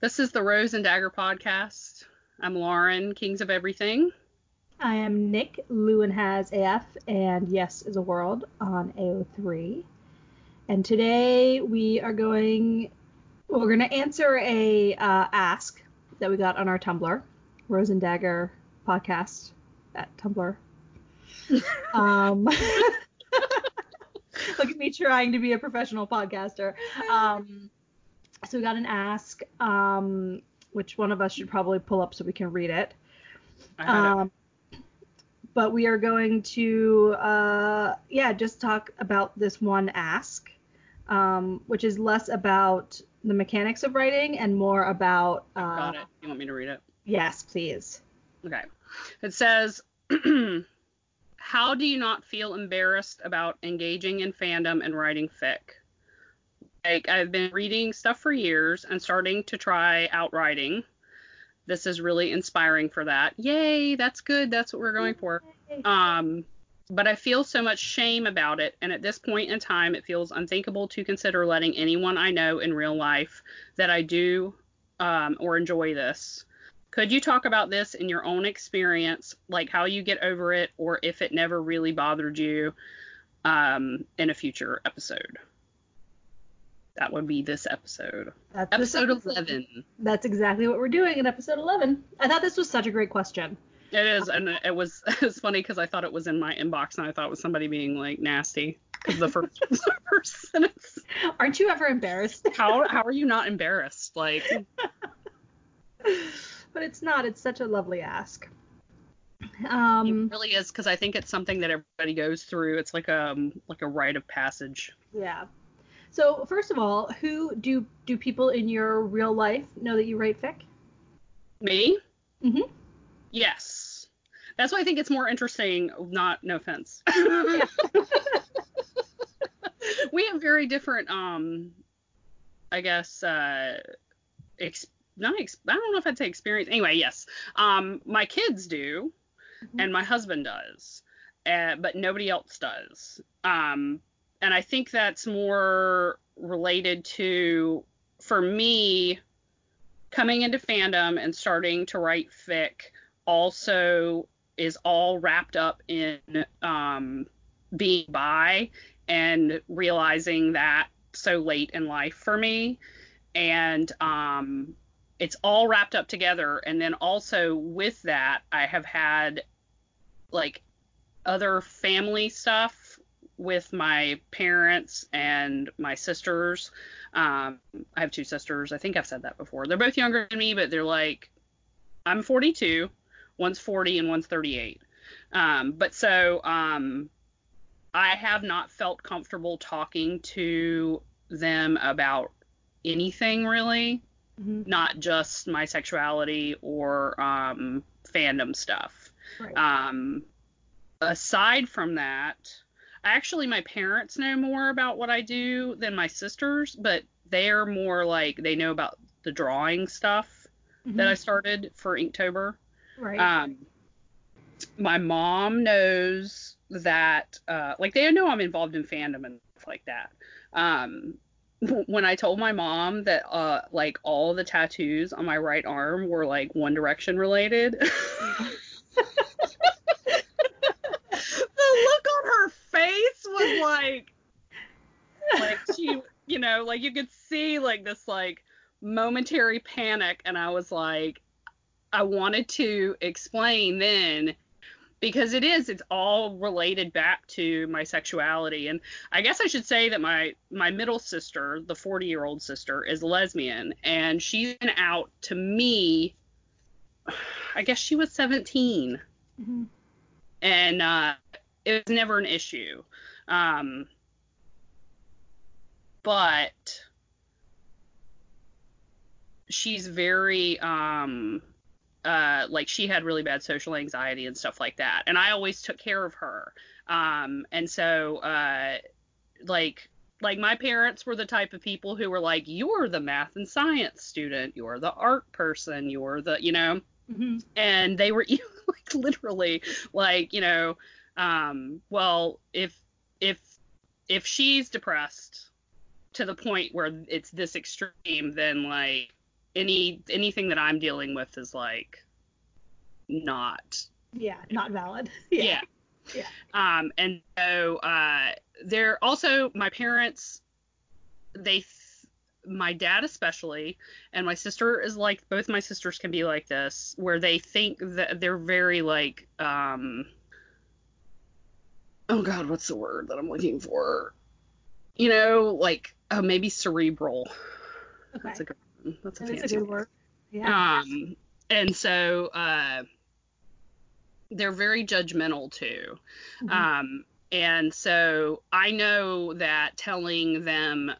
This is the Rose and Dagger podcast. I'm Lauren, Kings of Everything. I am Nick. Lewin has AF and Yes is a World on AO3. And today we are going, well, we're going to answer a uh, ask that we got on our Tumblr, Rose and Dagger podcast at Tumblr. um, look at me trying to be a professional podcaster. Um, so we got an ask, um, which one of us should probably pull up so we can read it. Um, but we are going to, uh, yeah, just talk about this one ask, um, which is less about the mechanics of writing and more about. Uh, Got it. You want me to read it? Yes, please. Okay. It says, How do you not feel embarrassed about engaging in fandom and writing fic? Like, I've been reading stuff for years and starting to try out writing. This is really inspiring for that. Yay, that's good. That's what we're going for. Um, but I feel so much shame about it, and at this point in time, it feels unthinkable to consider letting anyone I know in real life that I do um, or enjoy this. Could you talk about this in your own experience, like how you get over it, or if it never really bothered you um, in a future episode? That would be this episode. That's this Episode 11. That's exactly what we're doing in episode 11. I thought this was such a great question. It is, and it was it was funny because I thought it was in my inbox, and I thought it was somebody being like nasty because the first the first sentence. Aren't you ever embarrassed? How how are you not embarrassed? Like, but it's not. It's such a lovely ask. it Um, really is because I think it's something that everybody goes through. It's like a like a rite of passage. yeah. So first of all, who do do people in your real life know that you write fic? Me? Mhm. Yes. That's why I think it's more interesting. Not no offense. we have very different um I guess uh ex- not ex- I don't know if I'd say experience. Anyway, yes. Um my kids do Mhm. and my husband does. Uh, but nobody else does. Um and I think that's more related to for me coming into fandom and starting to write fic also is all wrapped up in um, being bi and realizing that so late in life for me. And um, it's all wrapped up together. And then also with that i have had like other family stuff with my parents and my sisters. Um, i have two sisters. I think i've said that before. They're both younger than me but they're like i'm 42 one's 40 and one's 38 um, but so um, i have not felt comfortable talking to them about anything really. Mhm. not just my sexuality or um, fandom stuff. Right. um, aside from that, actually, my parents know more about what I do than my sisters, but they're more like they know about the drawing stuff that I started for Inktober. right. Um, my mom knows that, uh, like, they know I'm involved in fandom and stuff like that. Um, when I told my mom that, uh, like, all the tattoos on my right arm were like One Direction related, the look on her face was like, like she, you know, like you could see like this like momentary panic, and I was like, I wanted to explain then because it is it's all related back to my sexuality and i guess i should say that my my middle sister the 40 year old sister is lesbian and she's been out to me i guess she was 17 Mhm. and uh, it was never an issue. Um, but she's very um, uh, like she had really bad social anxiety and stuff like that, and I always took care of her. Um, and so uh, like like my parents were the type of people who were like, you're the math and science student, you're the art person, you're the you know Mhm. and they were like literally like you know um well if if if she's depressed to the point where it's this extreme then like any anything that I'm dealing with is like not. Yeah not valid. Yeah. Yeah, yeah. um and so uh they're also my parents they my dad especially and my sister is like both my sisters can be like this where they think that they're very like um oh god what's the word that i'm looking for you know like oh maybe cerebral okay. that's a good one. that's a fancy a good word yeah um and so uh they're very judgmental too mm-hmm. um and so i know that telling them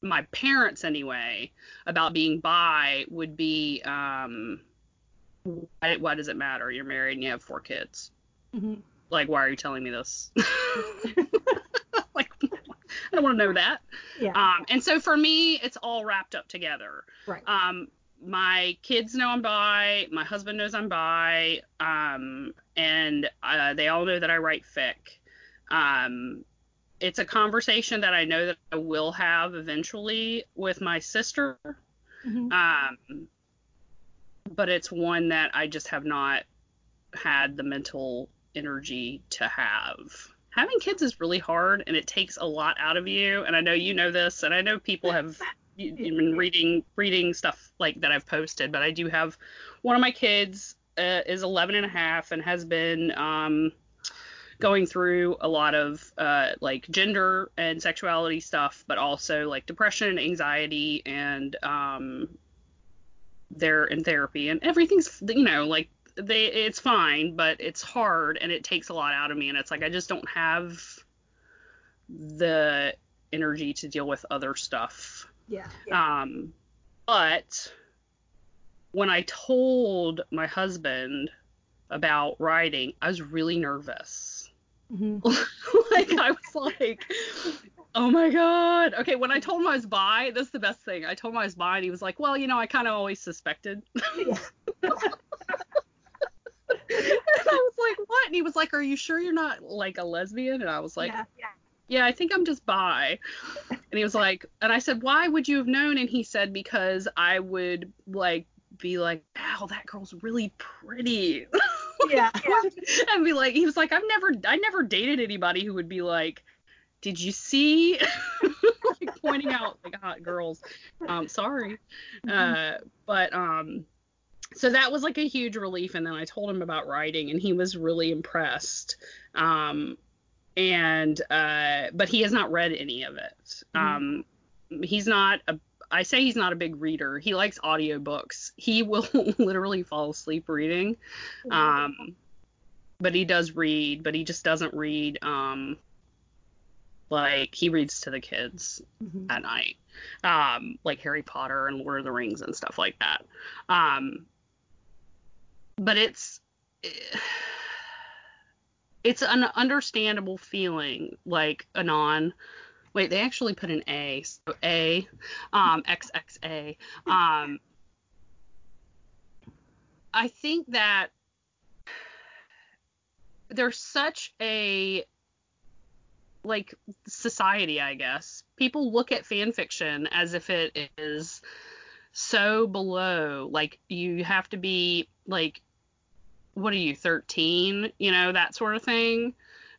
my parents anyway about being bi would be um why, why does it matter you're married and you have four kids mm-hmm. Like why are you telling me this like i don't want to know that yeah um and so for me it's all wrapped up together right um my kids know I'm bi. My husband knows I'm bi. Um, and uh, they all know that I write fic. Um, it's a conversation that I know that I will have eventually with my sister. Mm-hmm. Um, but it's one that I just have not had the mental energy to have. Having kids is really hard and it takes a lot out of you. And I know you know this, and I know people have been reading reading stuff like that I've posted, but I do have one of my kids uh, is 11 and a half and has been um, going through a lot of uh, like gender and sexuality stuff, but also like depression and anxiety, and um, they're in therapy, and everything's you know like they it's fine, but it's hard and it takes a lot out of me, and it's like I just don't have the energy to deal with other stuff. Yeah. yeah. Um, but when I told my husband about writing, I was really nervous Mm-hmm. like I was like, oh my god. Okay, when I told him I was bi, that's the best thing. I told him I was bi, and he was like, well, you know, I kind of always suspected. and I was like, what? And he was like, are you sure you're not like a lesbian? And I was like, yeah, yeah. yeah I think I'm just bi. And he was like, and I said, why would you have known? And he said, because I would like be like, wow, that girl's really pretty. yeah, yeah. and be like, he was like, I've never, I never dated anybody who would be like, did you see? like pointing out like hot girls. Um, sorry, mm-hmm. uh, but um, so that was like a huge relief. And then I told him about writing, and he was really impressed. Um, and uh, but he has not read any of it. Mm-hmm. Um, he's not a I say he's not a big reader. He likes audiobooks. He will literally fall asleep reading. Um, but he does read, but he just doesn't read um like he reads to the kids mm-hmm. at night. Um, like Harry Potter and Lord of the Rings and stuff like that. But it's it's an understandable feeling like anon Wait, they actually put an A. So A, um, XXA. Um, I think that there's such a like society, I guess. People look at fan fiction as if it is so below. Like you have to be like what are you 13 you know that sort of thing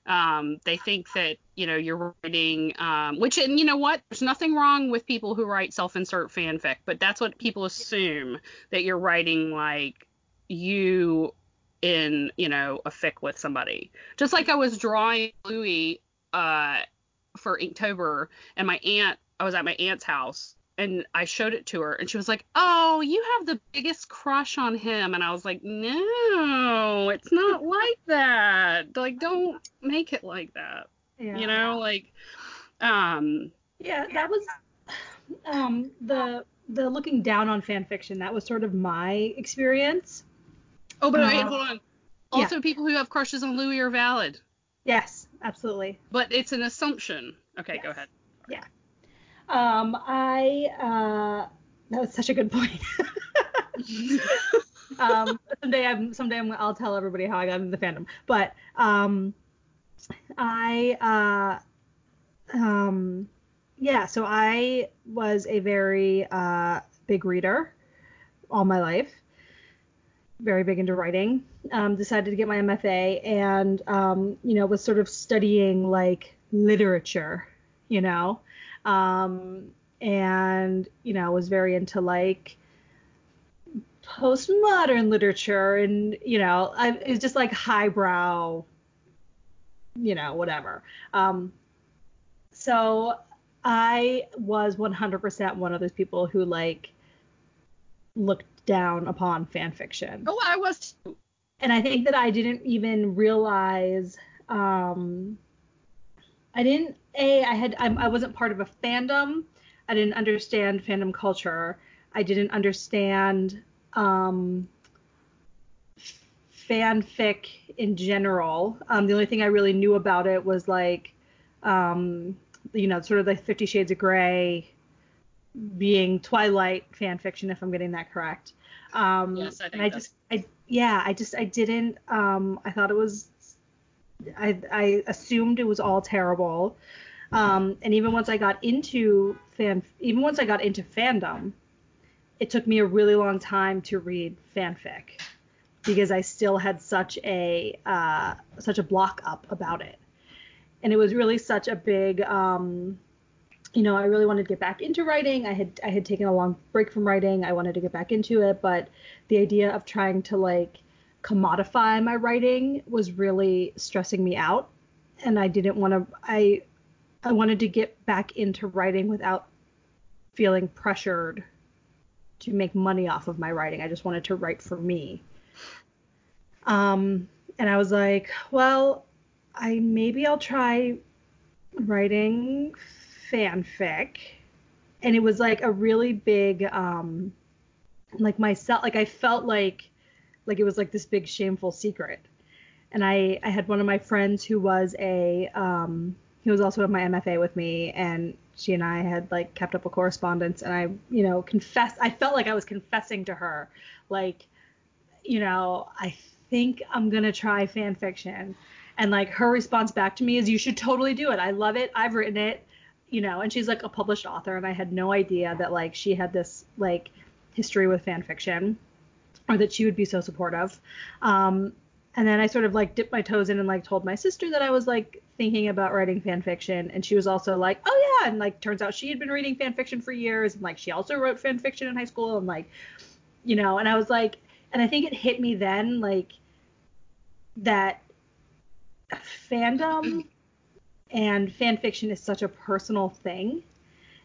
um, they think that you know you're writing, um, which and you know what? There's nothing wrong with people who write self-insert fanfic, but that's what people assume that you're writing like you in you know a fic with somebody. Just like I was drawing Louis uh, for Inktober, and my aunt, I was at my aunt's house and I showed it to her and she was like, "Oh, you have the biggest crush on him." And I was like, "No, it's not like that. Like don't make it like that." Yeah. You know, like um yeah, that was um the the looking down on fan fiction. That was sort of my experience. Oh, but wait, uh, hold on. Also, yeah. people who have crushes on Louis are valid. Yes, absolutely. But it's an assumption. Okay, yes. go ahead. Yeah. Um, I uh, that was such a good point. um, someday I'm someday I'm, I'll tell everybody how I got into the fandom. But um, I uh, um, yeah, so I was a very uh, big reader. all my life. Very big into writing. Um, decided to get my MFA and um, you know was sort of studying like literature, you know, um, and you know was very into like postmodern literature and you know I, it's just like highbrow you know whatever. Um so i was 100% one of those people who like looked down upon fan fiction. Oh i was too. And i think that i didn't even realize um i didn't a i had I, I wasn't part of a fandom i didn't understand fandom culture i didn't understand um, fanfic in general. Um, the only thing I really knew about it was like, um, you know, sort of the Fifty Shades of Grey being Twilight fan fiction, if I'm getting that correct. Um, yes, I think and I just, I, yeah, I just, I didn't, um, I thought it was, I, I assumed it was all terrible. Um, and even once I got into fan, even once I got into fandom, it took me a really long time to read fanfic because I still had such a uh, such a block up about it, and it was really such a big. Um, you know, I really wanted to get back into writing. I had I had taken a long break from writing. I wanted to get back into it, but the idea of trying to like commodify my writing was really stressing me out, and I didn't want to. I I wanted to get back into writing without feeling pressured to make money off of my writing. I just wanted to write for me. Um, and I was like, well, I maybe I'll try writing fanfic. And it was like a really big, um, like myself, like I felt like, like it was like this big shameful secret. And I, I had one of my friends who was a, um, he was also in my MFA with me, and she and I had like kept up a correspondence and I, you know, confessed I felt like I was confessing to her like, you know, I think I'm to try fan fiction. And like her response back to me is you should totally do it. I love it. I've written it, you know, and she's like a published author and I had no idea that like she had this like history with fan fiction or that she would be so supportive. Um, and then I sort of like dipped my toes in and like told my sister that I was like thinking about writing fan fiction. And she was also like oh yeah. And like turns out she had been reading fan fiction for years. And like she also wrote fan fiction in high school. And like you know and I was like and I think it hit me then like that fandom and fan fiction is such a personal thing.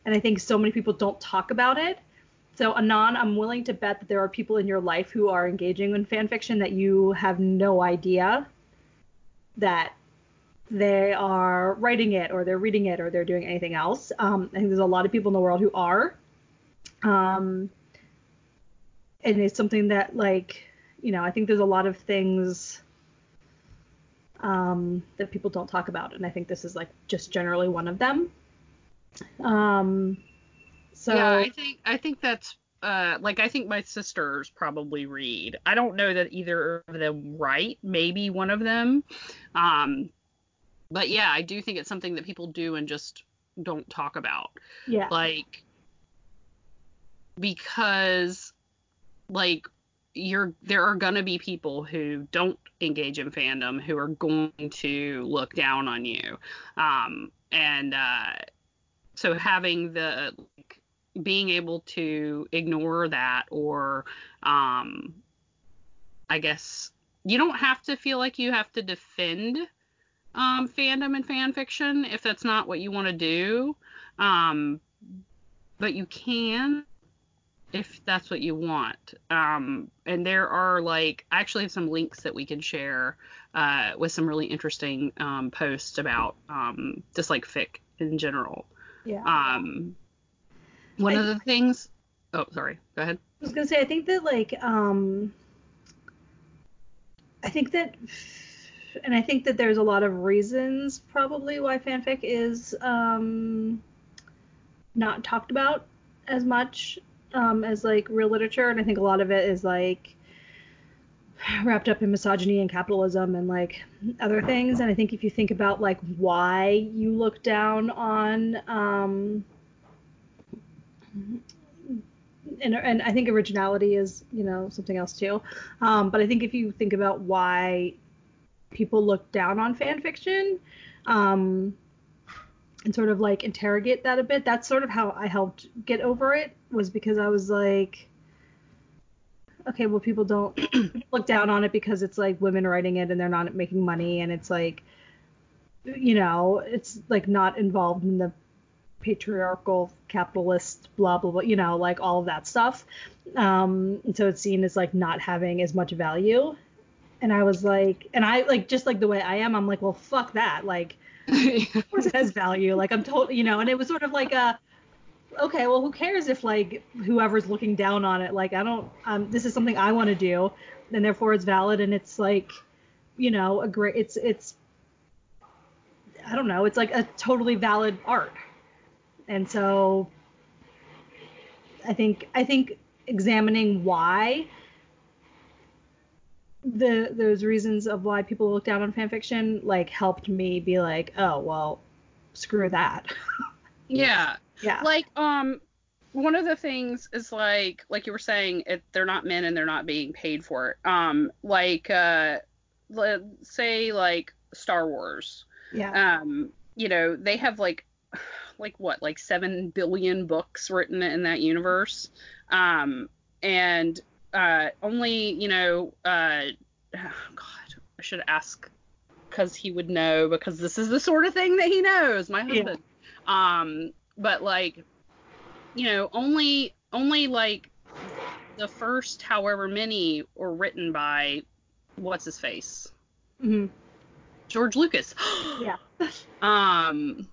And I think so many people don't talk about it so Anon, I'm willing to bet that there are people in your life who are engaging in fan fiction that you have no idea that they are writing it or they're reading it or they're doing anything else. Um, I think there's a lot of people in the world who are. Um, and it's something that like, you know, I think there's a lot of things um, that people don't talk about, and I think this is like just generally one of them. Um, so yeah, I think I think that's uh, like I think my sisters probably read. I don't know that either of them write. Maybe one of them. Um, but yeah, I do think it's something that people do and just don't talk about. Yeah. Like because like you're there are gonna be people who don't engage in fandom who are going to look down on you. Um, and uh, so having the being able to ignore that or um, I guess you don't have to feel like you have to defend um, fandom and fan fiction if that's not what you want to do. Um, but you can if that's what you want. Um, and there are like, I actually have some links that we can share uh, with some really interesting um, posts about um, just like fic in general. Yeah. Um, one I, of the things. Oh, sorry. Go ahead. I was gonna say, I think that like, um, I think that and I think that there's a lot of reasons probably why fanfic is um, not talked about as much um, as like real literature, and I think a lot of it is like wrapped up in misogyny and capitalism and like other things. And I think if you think about like why you look down on um, and and I think originality is you know something else too. Um, but I think if you think about why people look down on fan fiction, um, and sort of like interrogate that a bit, that's sort of how I helped get over it was because I was like, okay, well people don't look down on it because it's like women writing it and they're not making money and it's like, you know, it's like not involved in the patriarchal capitalist blah blah blah you know like all of that stuff. Um and so it's seen as like not having as much value. And i was like and i like just like the way i am i'm like well fuck that. Like of course it has value. Like i'm told you know and it was sort of like a okay well who cares if like whoever's looking down on it? Like i don't um this is something i want to do and therefore it's valid and it's like you know a great it's it's i don't know it's like a totally valid art and so I think I think examining why the those reasons of why people look down on fanfiction like helped me be like, oh well, screw that. yeah. Yeah. Like um one of the things is like like you were saying it, they're not men and they're not being paid for it. Um like uh let's say like Star Wars. Yeah. Um you know, they have like like what like 7 billion books written in that universe. Um and uh only you know uh oh god i should ask because he would know because this is the sort of thing that he knows my husband. Yeah. um but like you know only only like the first however many were written by what's his face? Mm-hmm. george lucas. Yeah. Um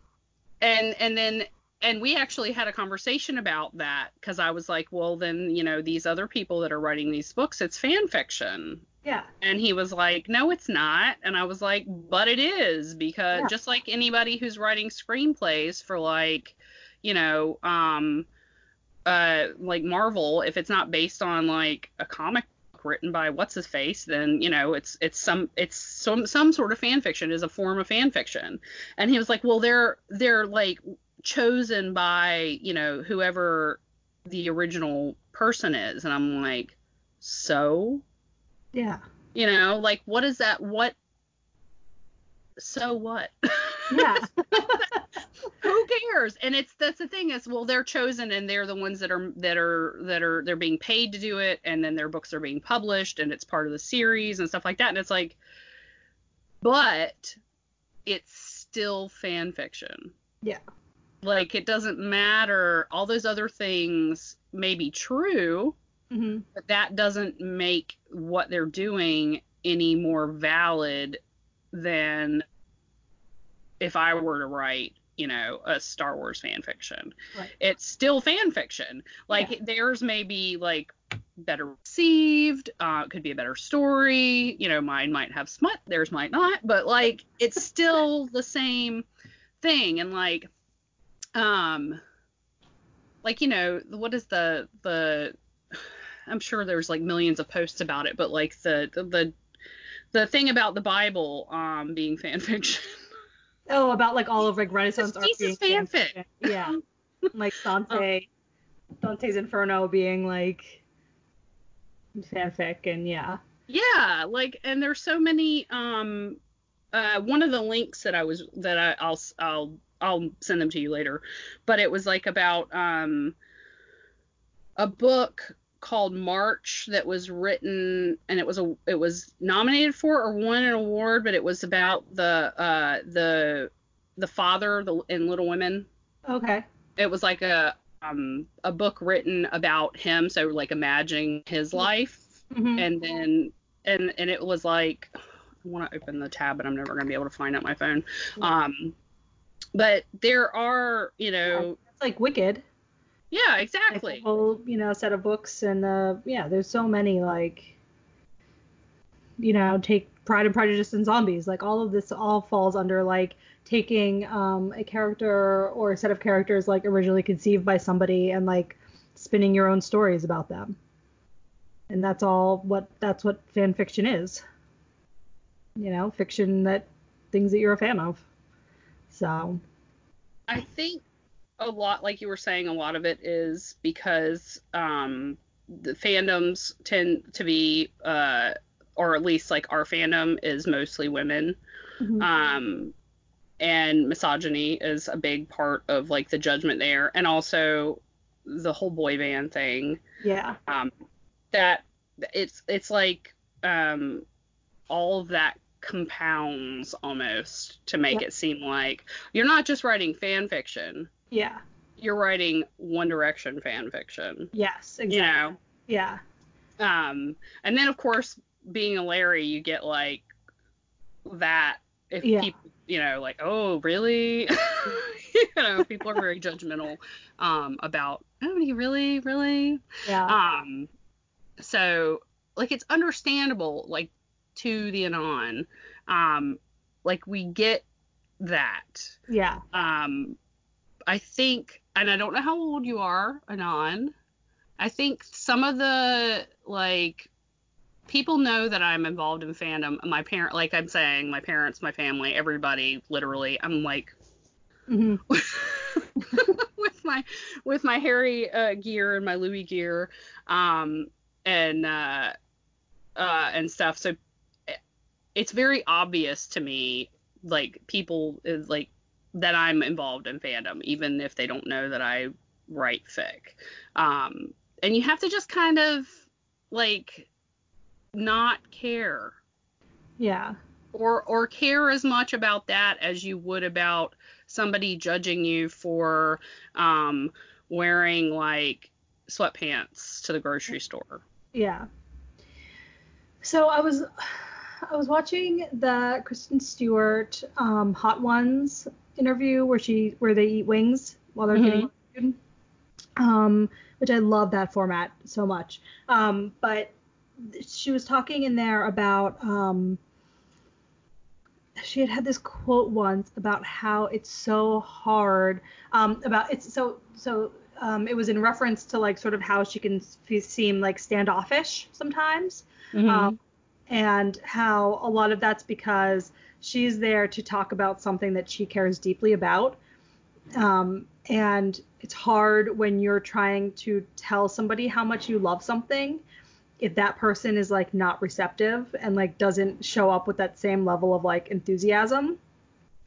and and then and we actually had a conversation about that because I was like, well, then you know these other people that are writing these books, it's fan fiction. Yeah. And he was like, no, it's not. And I was like, but it is because yeah. just like anybody who's writing screenplays for like, you know, um, uh, like Marvel, if it's not based on like a comic written by what's his face, then you know it's it's some it's some some sort of fan fiction is a form of fan fiction. And he was like, well, they're they're like chosen by you know whoever the original person is, and I'm like, so yeah, you know, like what is that? What so what? Yeah. Cares? And it's that's the thing is well they're chosen and they're the ones that are that are that are they're being paid to do it and then their books are being published and it's part of the series and stuff like that and it's like but it's still fan fiction. Yeah. Like it doesn't matter all those other things may be true, mm-hmm. but that doesn't make what they're doing any more valid than if I were to write, you know, a Star Wars fan fiction. Right. It's still fan fiction. Like yeah. theirs may be like better received, uh, could be a better story. You know, mine might have smut, theirs might not, but like it's still the same thing. And like, um, like you know, what is the the I'm sure there's like millions of posts about it, but like the the, the the thing about the Bible um being fan fiction. Oh, about like all of like Renaissance art being fan fiction. Yeah. like Dante Dante's Inferno being like fanfic and yeah. Yeah, like and there's so many um uh one of the links that I was that I I'll I'll I'll send them to you later, but it was like about um a book called March that was written and it was a it was nominated for or won an award, but it was about the uh the the father the, in Little Women. Okay. It was like a um a book written about him, so like imagining his life, mm-hmm. and then and and it was like I want to open the tab, but I'm never gonna be able to find it on my phone. Um, but there are you know. It's like Wicked. Yeah, exactly. Like whole, you know, set of books and uh yeah, there's so many like you know, take Pride and Prejudice and Zombies. Like all of this all falls under like taking um a character or a set of characters like originally conceived by somebody and like spinning your own stories about them. And that's all what that's what fan fiction is. You know, fiction that things that you're a fan of. So I think a lot, like you were saying, a lot of it is because um, the fandoms tend to be, uh, or at least like our fandom is mostly women. Mm-hmm. Um, and misogyny is a big part of like the judgment there, and also the whole boy band thing. Yeah. Um, that it's it's like um, all of that compounds almost to make it seem like you're not just writing fan fiction. Yeah. You're writing One Direction fan fiction. Yes, exactly. You know. Yeah. Um, and then of course, being a Larry, you get like that if yeah. people, you know, like, oh, really? you know, people are very judgmental um, about, oh, you really, really? Yeah. Um, so like it's understandable, like to the anon. Um, like we get that. Yeah. Um, I think, and I don't know how old you are, Anon. I think some of the like people know that I'm involved in fandom. My parent, like I'm saying, my parents, my family, everybody, literally. I'm like mm-hmm. with my with my Harry uh, gear and my Louis gear, um, and uh, uh, and stuff. So it's very obvious to me, like people like that I'm involved in fandom, even if they don't know that I write fic. Um, and you have to just kind of like not care. Yeah. Or or care as much about that as you would about somebody judging you for um, wearing like sweatpants to the grocery store. Yeah. So I was I was watching the Kristen Stewart um, Hot Ones interview where she where they eat wings while they're mm-hmm. getting food. Um, which I love that format so much. Um, but she was talking in there about um, she had had this quote once about how it's so hard um, about it's so so um, it was in reference to like sort of how she can seem like standoffish sometimes mm-hmm. um, and how a lot of that's because she's there to talk about something that she cares deeply about. Um, and it's hard when you're trying to tell somebody how much you love something if that person is like not receptive and like doesn't show up with that same level of like enthusiasm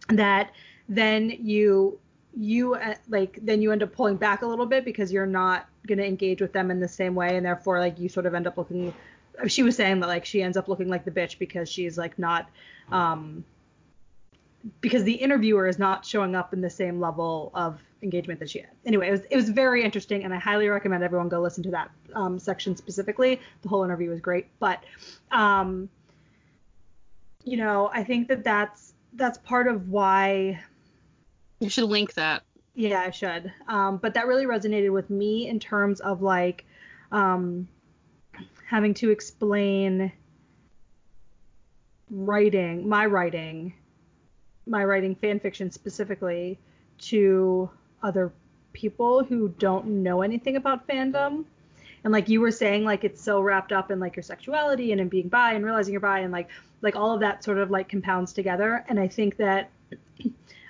that then you you uh, like then you end up pulling back a little bit because you're not going to engage with them in the same way and therefore like you sort of end up looking she was saying that like she ends up looking like the bitch because she's like not um because the interviewer is not showing up in the same level of engagement that she had. Anyway, it was it was very interesting, and I highly recommend everyone go listen to that um, section specifically. The whole interview was great, but um, you know, I think that that's that's part of why you should link that. Yeah, I should. Um, but that really resonated with me in terms of like um, having to explain writing, my writing, my writing fan fiction specifically to other people who don't know anything about fandom. And like you were saying, like it's so wrapped up in like your sexuality and in being bi and realizing you're bi and like like all of that sort of like compounds together. And I think that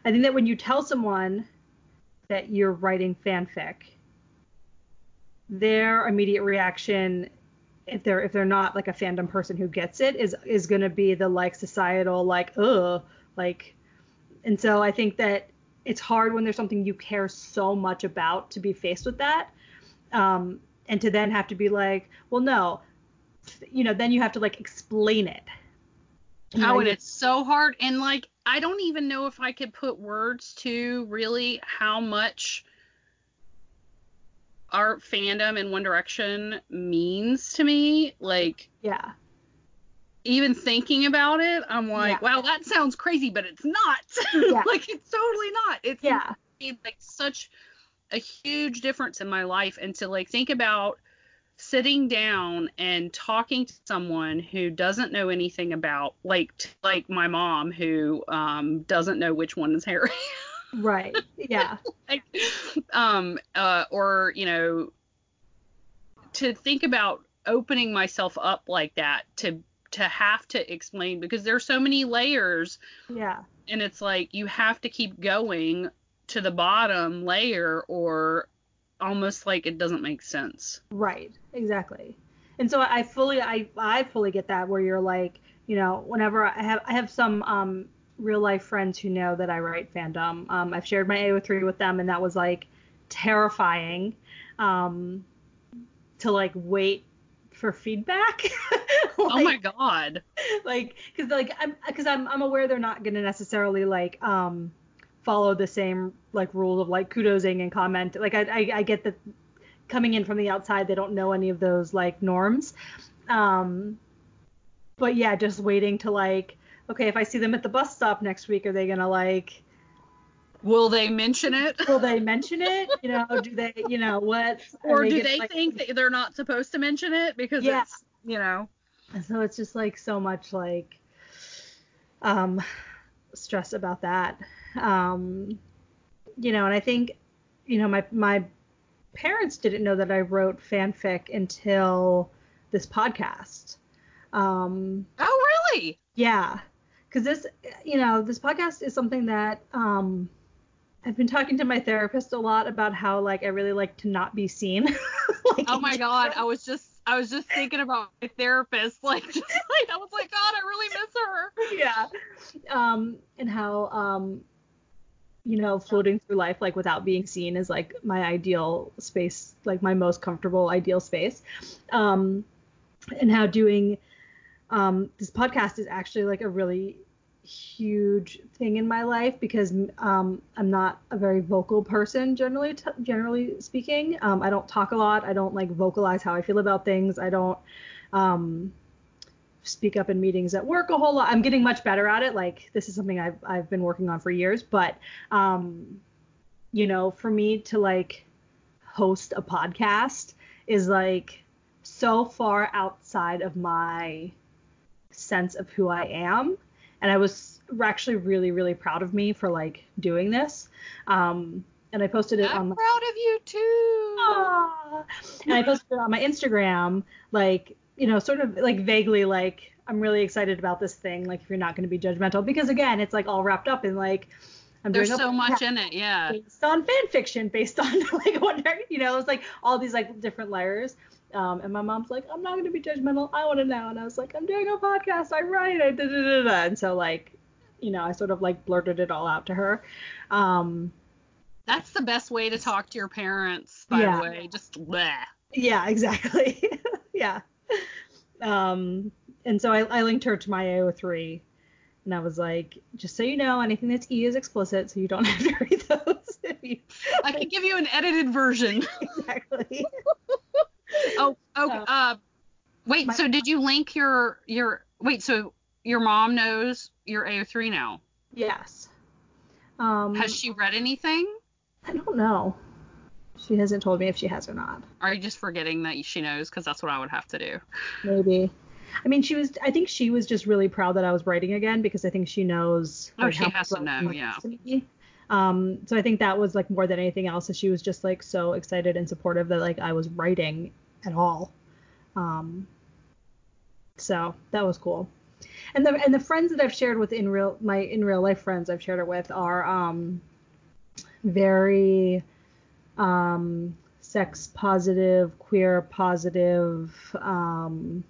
I think that when you tell someone that you're writing fanfic, their immediate reaction if they're if they're not like a fandom person who gets it is is going to be the like societal like ugh like and so I think that it's hard when there's something you care so much about to be faced with that um, and to then have to be like well no you know then you have to like explain it. You know, oh and it's so hard and like I don't even know if I could put words to really how much our fandom in One Direction means to me. Like, yeah. Even thinking about it, I'm like, yeah. wow, that sounds crazy, but it's not. Yeah. like, it's totally not. It's yeah. like such a huge difference in my life. And to like think about sitting down and talking to someone who doesn't know anything about, like, like my mom who um, doesn't know which one is Harry. Right. Yeah. like, um, uh, or you know, to think about opening myself up like that to to have to explain because there's so many layers. Yeah. And it's like you have to keep going to the bottom layer or almost like it doesn't make sense. Right. Exactly. And so I fully I I fully get that where you're like, you know, whenever I have I have some um real life friends who know that I write fandom. Um I've shared my AO3 with them and that was like terrifying um to like wait for feedback. like, oh my god. Like cuz like I'm cuz I'm I'm aware they're not going to necessarily like um follow the same like rules of like kudosing and comment. Like I, I, I get that coming in from the outside, they don't know any of those like norms. Um, but yeah, just waiting to like, okay, if I see them at the bus stop next week, are they gonna like? Will they mention it? Will they mention it? You know, do they, you know, what? Or they do they like, think that they're not supposed to mention it because yeah. it's, you know. So it's just like so much like um stress about that. Um, you know, and I think, you know, my my parents didn't know that I wrote fanfic until this podcast. Um, oh, really? Yeah, because this, you know, this podcast is something that um, I've been talking to my therapist a lot about how like I really like to not be seen. like, oh my god, I was just I was just thinking about my therapist, like just like I was like, God, I really miss her. Yeah. Um, and how um you know, floating through life like without being seen is like my ideal space, like my most comfortable ideal space. Um, and how doing um, this podcast is actually like a really huge thing in my life because um, I'm not a very vocal person generally t- generally speaking. Um, I don't talk a lot. I don't like vocalize how I feel about things. I don't um, speak up in meetings at work a whole lot. I'm getting much better at it. Like this is something I've I've been working on for years, but um, you know, for me to like host a podcast is like so far outside of my sense of who I am. And I was actually really, really proud of me for like doing this. Um, and I posted it I'm on. I'm proud of you too. Aww. And I posted it on my Instagram, like you know, sort of like vaguely like I'm really excited about this thing. Like if you're not going to be judgmental, because again, it's like all wrapped up in like I'm There's so much in it, yeah. Based on fan fiction, based on like what you know, it's like all these like different layers. Um, and my mom's like, I'm not going to be judgmental. I want to know. And I was like, I'm doing a podcast. I write. I da da da da. And so like, you know, I sort of like blurted it all out to her. Um, That's the best way to talk to your parents, by yeah. the way. Just bleh. Yeah, exactly. yeah. Um, and so I, I linked her to my AO3, and I was like, just so you know, anything that's E is explicit, so you don't have to read those. You, I can give you an edited version. exactly. oh, okay. Uh, uh, wait. My, so did you link your your? Wait. So your mom knows your AO3 now? Yes. Um, Has she read anything? I don't know. She hasn't told me if she has or not. Are you just forgetting that she knows? Because that's what I would have to do. Maybe. I mean, she was. I think she was just really proud that I was writing again because I think she knows. Oh, like, she has to know, yeah. To um, so I think that was like more than anything else. She was just like so excited and supportive that like I was writing at all. Um, so that was cool. And the and the friends that I've shared with in real my in real life friends I've shared it with are um very um, sex positive, queer positive um,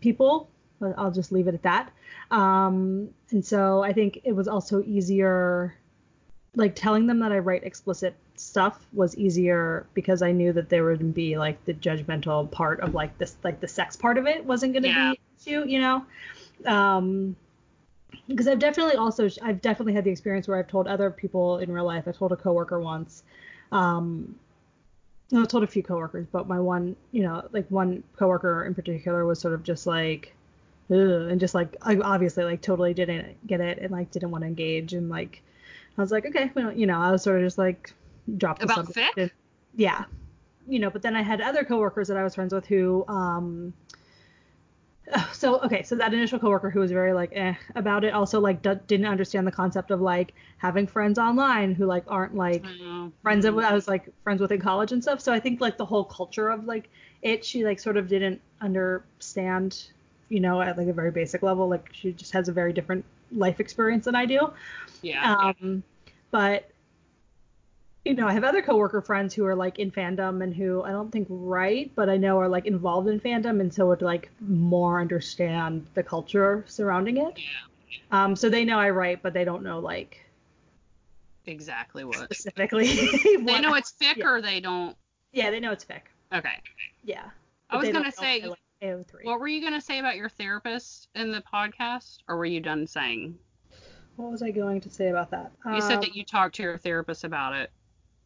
people. I'll just leave it at that. Um, and so I think it was also easier, like telling them that I write explicit stuff was easier because I knew that there wouldn't be like the judgmental part of like this, like the sex part of it wasn't going to yeah. be issue, you know. Um, because I've definitely also I've definitely had the experience where I've told other people in real life. I told a coworker once um, I told a few coworkers, but my one, you know, like one coworker in particular was sort of just like, and just like, I obviously like totally didn't get it and like didn't want to engage and like, I was like, okay, well, you know, I was sort of just like dropped the about. And, yeah, you know, but then I had other coworkers that I was friends with who, um, so okay, so that initial coworker who was very like eh about it also like d- didn't understand the concept of like having friends online who like aren't like friends of I was like friends with in college and stuff. So I think like the whole culture of like it she like sort of didn't understand, you know, at like a very basic level. Like she just has a very different life experience than I do. Yeah. Um, but you know, I have other coworker friends who are like in fandom and who I don't think write, but I know are like involved in fandom and so would like more understand the culture surrounding it. Yeah. Um, so they know I write, but they don't know like exactly what specifically. they know it's fic yeah. or they don't. Yeah, they know it's fic. Okay. Yeah. I was gonna say, like AO3. what were you gonna say about your therapist in the podcast, or were you done saying? What was I going to say about that? You um, said that you talked to your therapist about it.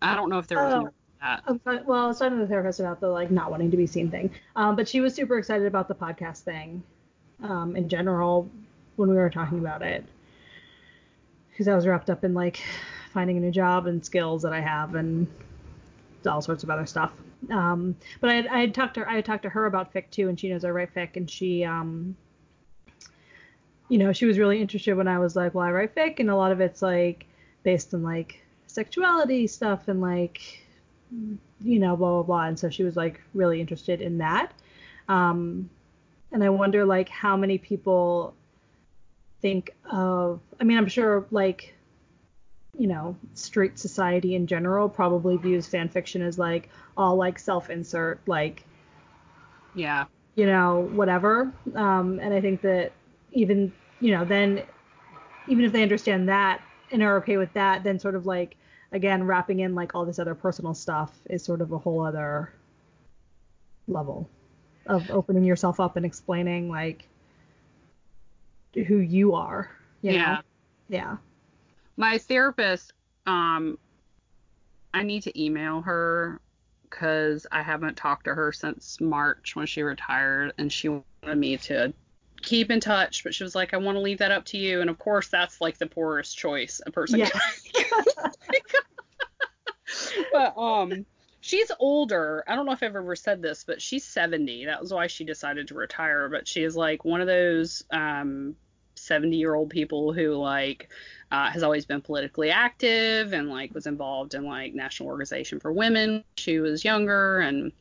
I don't know if there was oh, that. well, I was talking to the therapist about the like not wanting to be seen thing. Um, but she was super excited about the podcast thing, um, in general when we were talking about it, because I was wrapped up in like finding a new job and skills that I have and all sorts of other stuff. Um, but I, I talked to her, I talked to her about fic too, and she knows I write fic, and she, um, you know, she was really interested when I was like, well, I write fic, and a lot of it's like based on like sexuality stuff and like you know blah blah blah. And so she was like really interested in that. Um and i wonder like how many people think of i mean i'm sure like you know straight society in general probably views fan fiction as like all like self-insert like yeah you know whatever um and i think that even you know then even if they understand that and are okay with that then sort of like again, wrapping in like all this other personal stuff is sort of a whole other level of opening yourself up and explaining like who you are. You yeah. Know? Yeah. My therapist, um, I need to email her because I haven't talked to her since March when she retired, and she wanted me to keep in touch, but she was like, I want to leave that up to you. And of course, that's like the poorest choice a person can make. but um she's older. I don't know if I've ever said this, but she's 70. That was why she decided to retire. But she is like one of those um 70 year old people who like uh, has always been politically active and like was involved in like National Organization for Women. She was younger and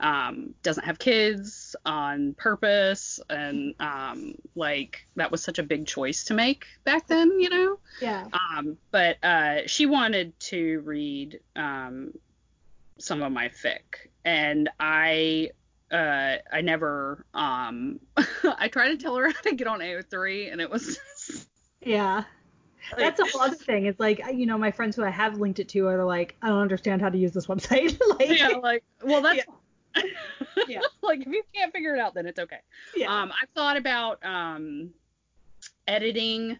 um, doesn't have kids on purpose and um, like that was such a big choice to make back then you know? Yeah. Um, but uh, she wanted to read um, some of my fic. And i uh, I never um I tried to tell her how to get on AO3 and it was yeah that's a whole other thing. It's like you know my friends who I have linked it to are like I don't understand how to use this website. like, yeah, like well that's yeah. yeah. like if you can't figure it out, then it's okay. Yeah. Um, I've thought about um, editing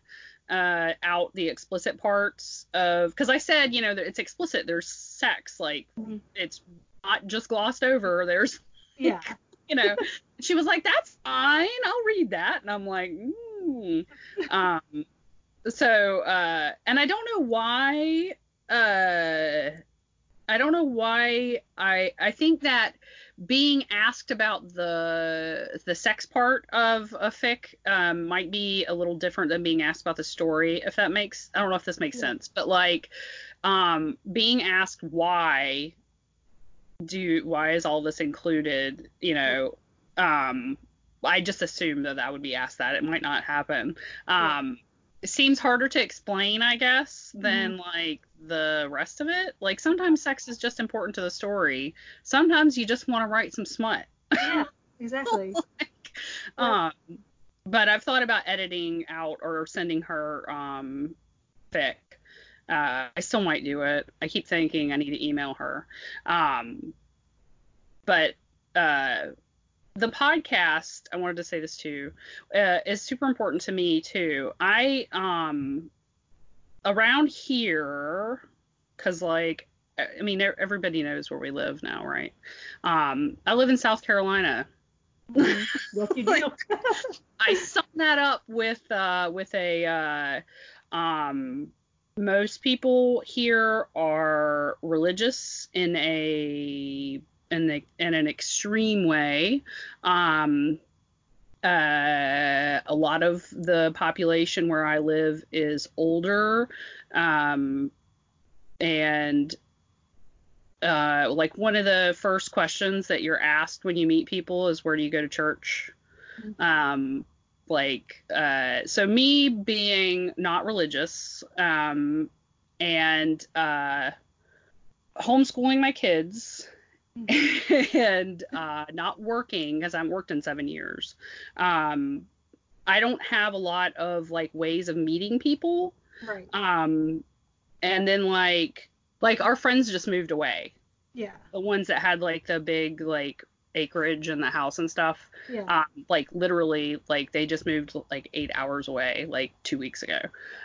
uh, out the explicit parts of because I said you know it's explicit. There's sex. Like mm-hmm. it's not just glossed over. There's yeah. you know. she was like, that's fine. I'll read that. And I'm like, mm. um. So uh, and I don't know why. Uh, I don't know why I I think that being asked about the the sex part of a fic um, might be a little different than being asked about the story, if that makes I don't know if this makes yeah. sense, but like um, being asked why do why is all this included, you know, um, I just assumed that that would be asked that it might not happen. Um, it seems harder to explain, I guess, than mm-hmm. like the rest of it. Like sometimes sex is just important to the story. Sometimes you just want to write some smut. Yeah, exactly. like, yeah. Um, but I've thought about editing out or sending her um fic. Uh, I still might do it. I keep thinking I need to email her. Um, but uh, the podcast, I wanted to say this too, uh, is super important to me too. I um around here, cause like I mean everybody knows where we live now, right? Um, I live in South Carolina. Mm-hmm. yes, you do. I sum that up with uh with a uh um most people here are religious in a in, the, in an extreme way. Um, uh, a lot of the population where I live is older, um, and uh, like one of the first questions that you're asked when you meet people is where do you go to church? Mm-hmm. Um, like uh, so me being not religious um, and uh, homeschooling my kids and uh, not working because I haven't worked in seven years. Um, I don't have a lot of like ways of meeting people. Right. Um, and then like like our friends just moved away. Yeah. The ones that had like the big like acreage and the house and stuff. Yeah. Um, like literally like they just moved like eight hours away like two weeks ago.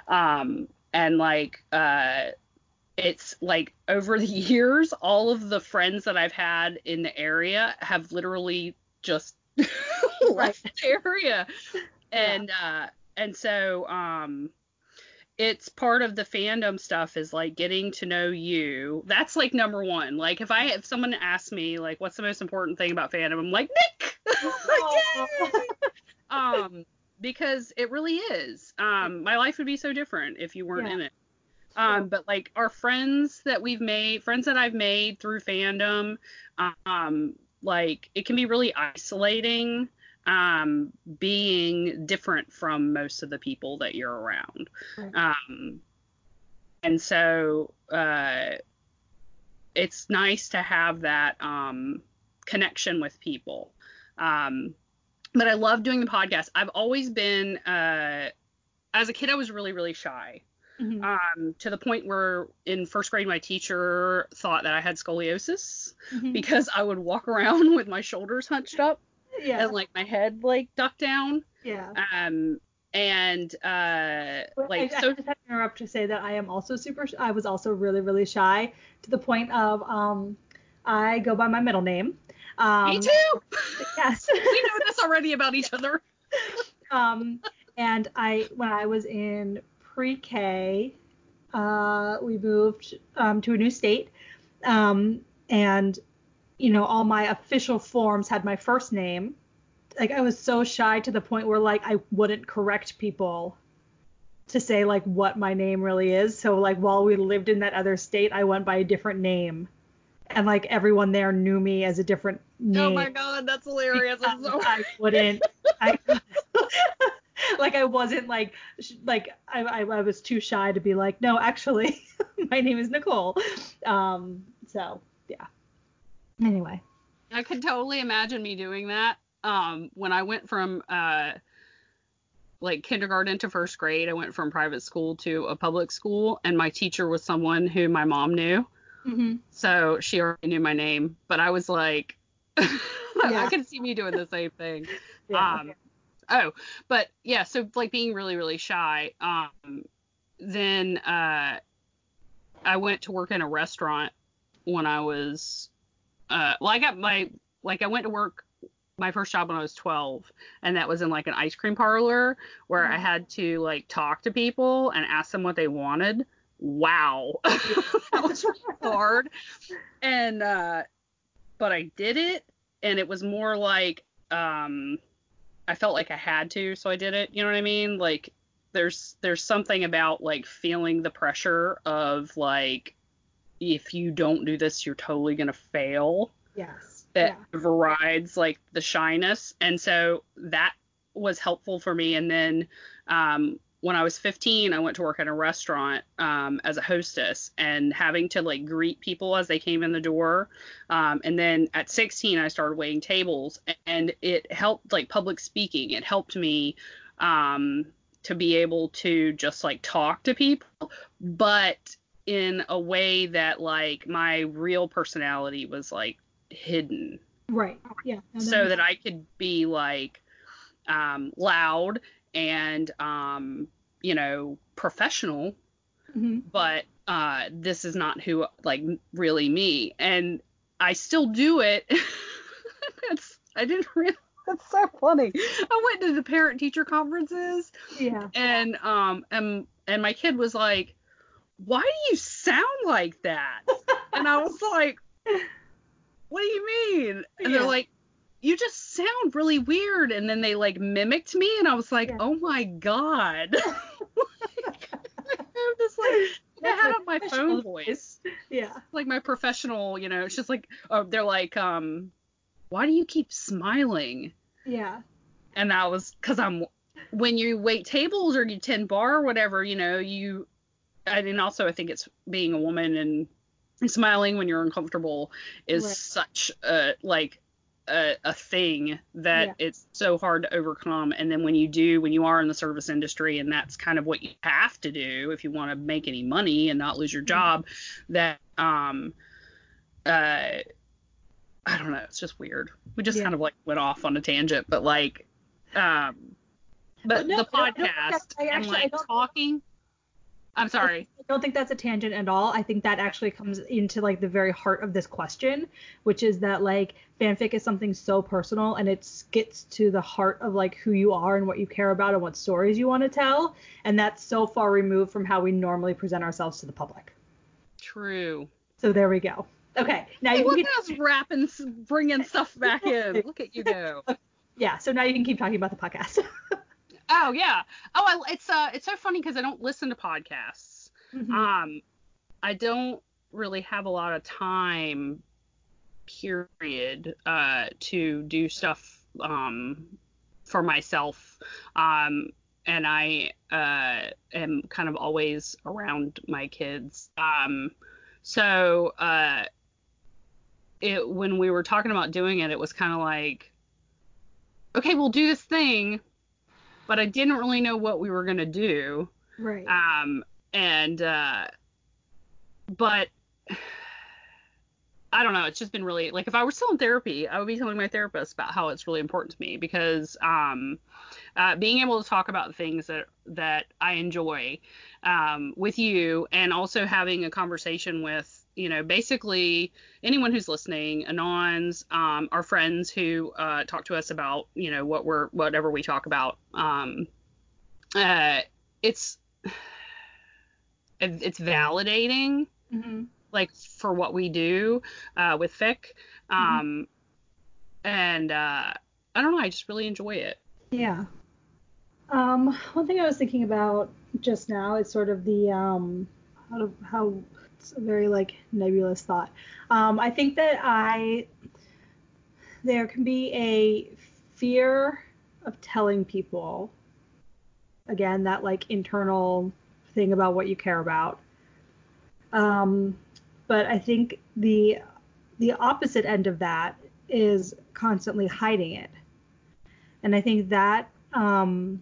Um, and like uh it's like over the years, all of the friends that I've had in the area have literally just left the area. And uh and so um it's part of the fandom stuff is like getting to know you. That's like number one. Like if I if someone asks me like what's the most important thing about fandom, I'm like Nick. um because it really is. Um my life would be so different if you weren't Yeah. in it. Um, but like our friends that we've made, friends that I've made through fandom, um, like it can be really isolating, um, being different from most of the people that you're around. Um, and so, uh, it's nice to have that, um, connection with people. Um, but I love doing the podcast. I've always been, uh, as a kid, I was really, really shy Mhm. um, to the point where in first grade my teacher thought that I had scoliosis Mhm. because I would walk around with my shoulders hunched up yeah. and like my head like ducked down. yeah. Um, and uh, like I, I so just have to interrupt to say that I am also super. sh- I was also really, really shy to the point of um, I go by my middle name. Um, me too. Yes. we know this already about each other. um, and I when I was in pre-K, uh, we moved um, to a new state, um, and you know all my official forms had my first name. Like I was so shy to the point where like I wouldn't correct people to say like what my name really is. So like while we lived in that other state, I went by a different name. And like everyone there knew me as a different name. Oh my god, that's hilarious. I'm so I wouldn't. I wasn't like like I, I I was too shy to be like no actually my name is Nicole. Um. So yeah. Anyway. I could totally imagine me doing that. Um, when I went from uh, like kindergarten to first grade, I went from private school to a public school, and my teacher was someone who my mom knew, Mm-hmm. so she already knew my name. But I was like, I Yeah. could see me doing the same thing. Yeah. Um, oh, but yeah, so like being really, really shy. Um, then uh, I went to work in a restaurant when I was, uh, well, I got my, like, I went to work my first job when I was 12, and that was in like an ice cream parlor where I Mhm. had to like talk to people and ask them what they wanted. Wow, that was hard. And, uh, but I did it, and it was more like, um, I felt like I had to, so I did it. You know what I mean? Like there's there's something about like feeling the pressure of like if you don't do this, you're totally gonna fail. yes. That yeah. overrides like the shyness, and so that was helpful for me. And then um, when I was 15, I went to work at a restaurant um, as a hostess, and having to like greet people as they came in the door. Um, and then at 16, I started waiting tables, and it helped like public speaking. It helped me um, to be able to just like talk to people, but in a way that like my real personality was like hidden Right. Yeah. No, so that I could be like um, loud and um, you know professional, Mhm. but uh, this is not who like really me, and I still do it. That's I didn't really. That's so funny. I went to the parent teacher conferences Yeah. and um and and my kid was like, "Why do you sound like that?" and I was like, "What do you mean?" And Yeah. they're like, "You just sound really weird." And then they like mimicked me, and I was like, Yeah. "Oh my god!" like, I'm just like, I had on my phone voice, Yeah. like my professional, you know. It's just like, oh, they're like, um, "Why do you keep smiling?" Yeah. and that was because I'm when you wait tables or you tend bar or whatever, you know, you and also I think it's being a woman and smiling when you're uncomfortable is Right. such a like a, a thing that Yeah. it's so hard to overcome and then when you do when you are in the service industry and that's kind of what you have to do if you want to make any money and not lose your job that um uh I don't know it's just weird we just Yeah. kind of like went off on a tangent but like um but no, the I I podcast I and actually- I like talking I'm sorry I don't think that's a tangent at all. I think that actually comes into like the very heart of this question, which is that like fanfic is something so personal and it gets to the heart of like who you are and what you care about and what stories you want to tell, and that's so far removed from how we normally present ourselves to the public. true So there we go. Okay, now Hey, you look can at us wrapping, bringing stuff back in. Look at you go. yeah. So now you can keep talking about the podcast. Oh yeah. Oh, I, it's uh, it's so funny because I don't listen to podcasts. Mhm. Um, I don't really have a lot of time, period, uh, to do stuff um for myself. Um, and I uh am kind of always around my kids. Um, so uh, it when we were talking about doing it, it was kind of like, okay, we'll do this thing, but I didn't really know what we were gonna do. right. Um, and uh, but I don't know. It's just been really like if I were still in therapy, I would be telling my therapist about how it's really important to me because um, uh, being able to talk about things that that I enjoy um, with you, and also having a conversation with you know basically anyone who's listening, anons, um, our friends who uh, talk to us about you know what we're whatever we talk about. Um, uh, it's it's validating hmm like for what we do uh, with fic Mm-hmm. um and uh i don't know i just really enjoy it Yeah. Um, one thing I was thinking about just now is sort of the um, how how a very like nebulous thought. Um, I think that I there can be a fear of telling people again that like internal thing about what you care about. Um, but I think the the opposite end of that is constantly hiding it and I think that um,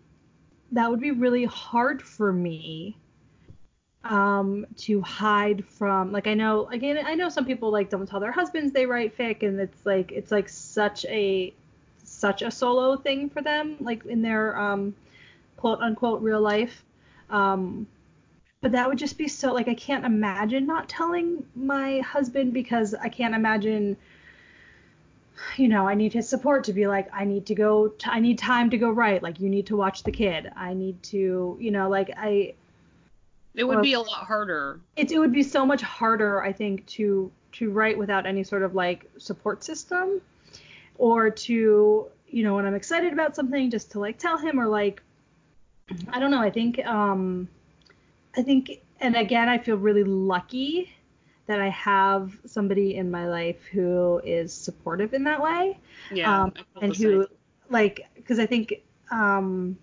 that would be really hard for me um, to hide from. Like I know, again, I know some people like don't tell their husbands they write fic, and it's like it's like such a such a solo thing for them, like in their um, quote unquote real life. Um, but that would just be so like I can't imagine not telling my husband because I can't imagine you know, I need his support to be like, I need to go, t- I need time to go write. Like, you need to watch the kid. I need to, you know, like, I, it would Well- be a lot harder it, it would be so much harder, I think, to, to write without any sort of like support system or to, you know, when I'm excited about something, just to like tell him or like, I don't know. I think, um, I think, and again, I feel really lucky that I have somebody in my life who is supportive in that way. yeah um, and the same. who like because I think um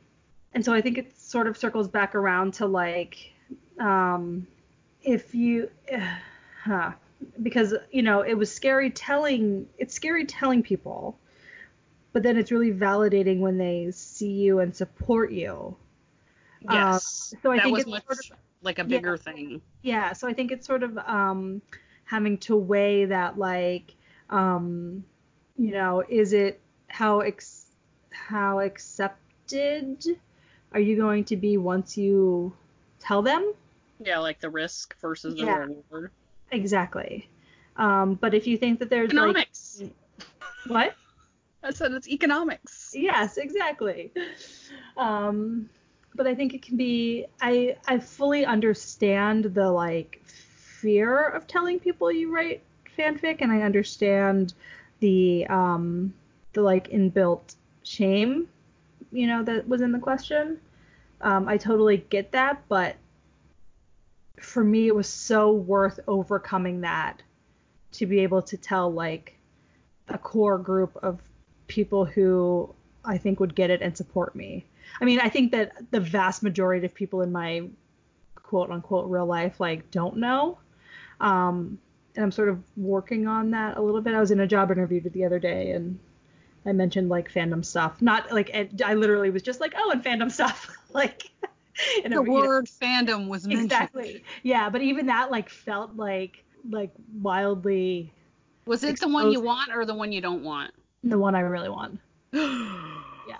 and so I think it sort of circles back around to like um if you huh, because you know it was scary telling it's scary telling people but then it's really validating when they see you and support you. Yes. so I that think was it's much sort of- like a yeah. bigger thing. Yeah so i think it's sort of um having to weigh that like um you know is it how ex- how accepted are you going to be once you tell them yeah like the risk versus the Yeah. reward exactly um but if you think that there's economics like what i said it's economics Yes, exactly. Um, but I think it can be. I I fully understand the like fear of telling people you write fanfic, and I understand the um the like inbuilt shame, you know, that was in the question. Um, I totally get that, but for me, it was so worth overcoming that to be able to tell like a core group of people who I think would get it and support me. I mean, I think that the vast majority of people in my quote unquote real life like don't know. Um, and I'm sort of working on that a little bit. I was in a job interview the other day and I mentioned like fandom stuff. Not like I literally was just like, oh, and fandom stuff. like the word know, fandom was mentioned. Exactly. Yeah, but even that like felt like like wildly. Was it exposed. the one you want or the one you don't want? The one I really want. yeah.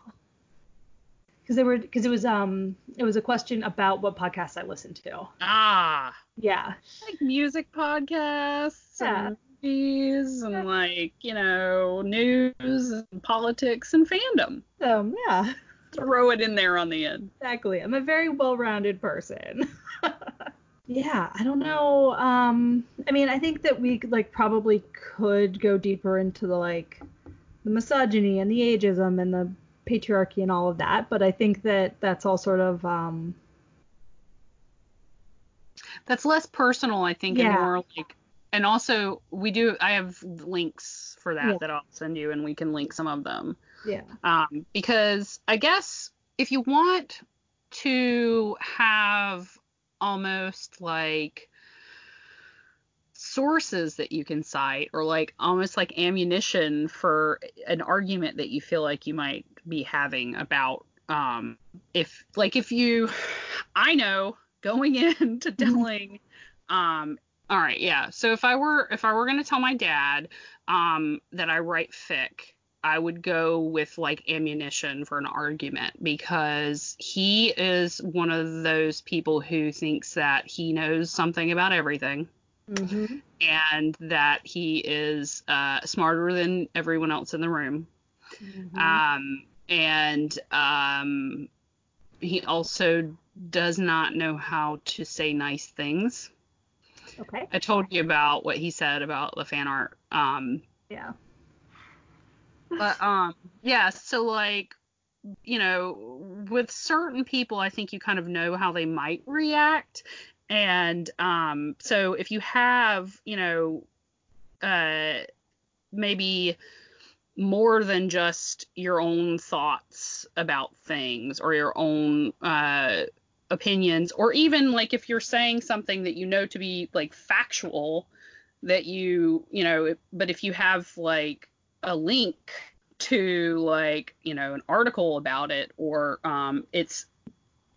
Because they were because it was um it was a question about what podcasts I listened to. Ah. Yeah. Like music podcasts. Yeah. And movies and like you know news and politics and fandom. Um. Yeah throw it in there on the end. Exactly. I'm a very well-rounded person. yeah, I don't know. Um, I mean, I think that we like probably could go deeper into the like the misogyny and the ageism and the patriarchy and all of that, but I think that that's all sort of um that's less personal, I think, yeah. and more like and also we do I have links for that yeah. that I'll send you and we can link some of them. Yeah. Um, because I guess if you want to have almost like sources that you can cite or like almost like ammunition for an argument that you feel like you might be having about um if like if you I know going into mm-hmm. telling um all right yeah so if I were if I were going to tell my dad um that I write fic I would go with like ammunition for an argument because he is one of those people who thinks that he knows something about everything. Mm-hmm. And that he is uh, smarter than everyone else in the room. Mm-hmm. Um, and um, he also does not know how to say nice things. Okay. I told you about what he said about the fan art. Um, yeah but um yeah so like you know with certain people i think you kind of know how they might react. And um so if you have you know uh maybe more than just your own thoughts about things or your own uh opinions or even like if you're saying something that you know to be like factual that you you know but if you have like a link to like you know an article about it or um, it's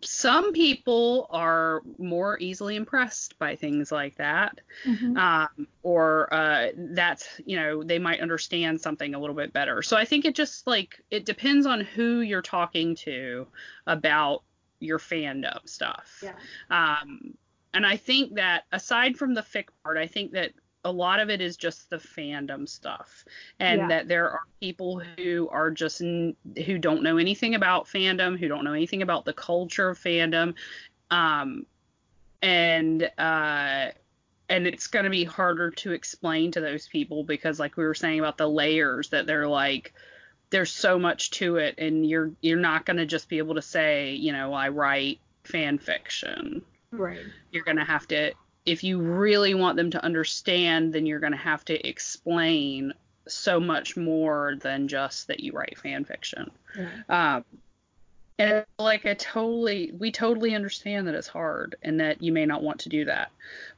some people are more easily impressed by things like that mm-hmm. um, or uh, that's you know they might understand something a little bit better so i think it just like it depends on who you're talking to about your fandom stuff yeah. um, and i think that aside from the fic part i think that a lot of it is just the fandom stuff. And yeah. that there are people who are just who don't know anything about fandom who don't know anything about the culture of fandom. Um and uh and it's going to be harder to explain to those people because like we were saying about the layers that they're like there's so much to it and you're you're not going to just be able to say you know i write fan fiction. Right. You're going to have to if you really want them to understand, then you're going to have to explain so much more than just that you write fan fiction. Yeah. Um, and like I totally, we totally understand that it's hard and that you may not want to do that,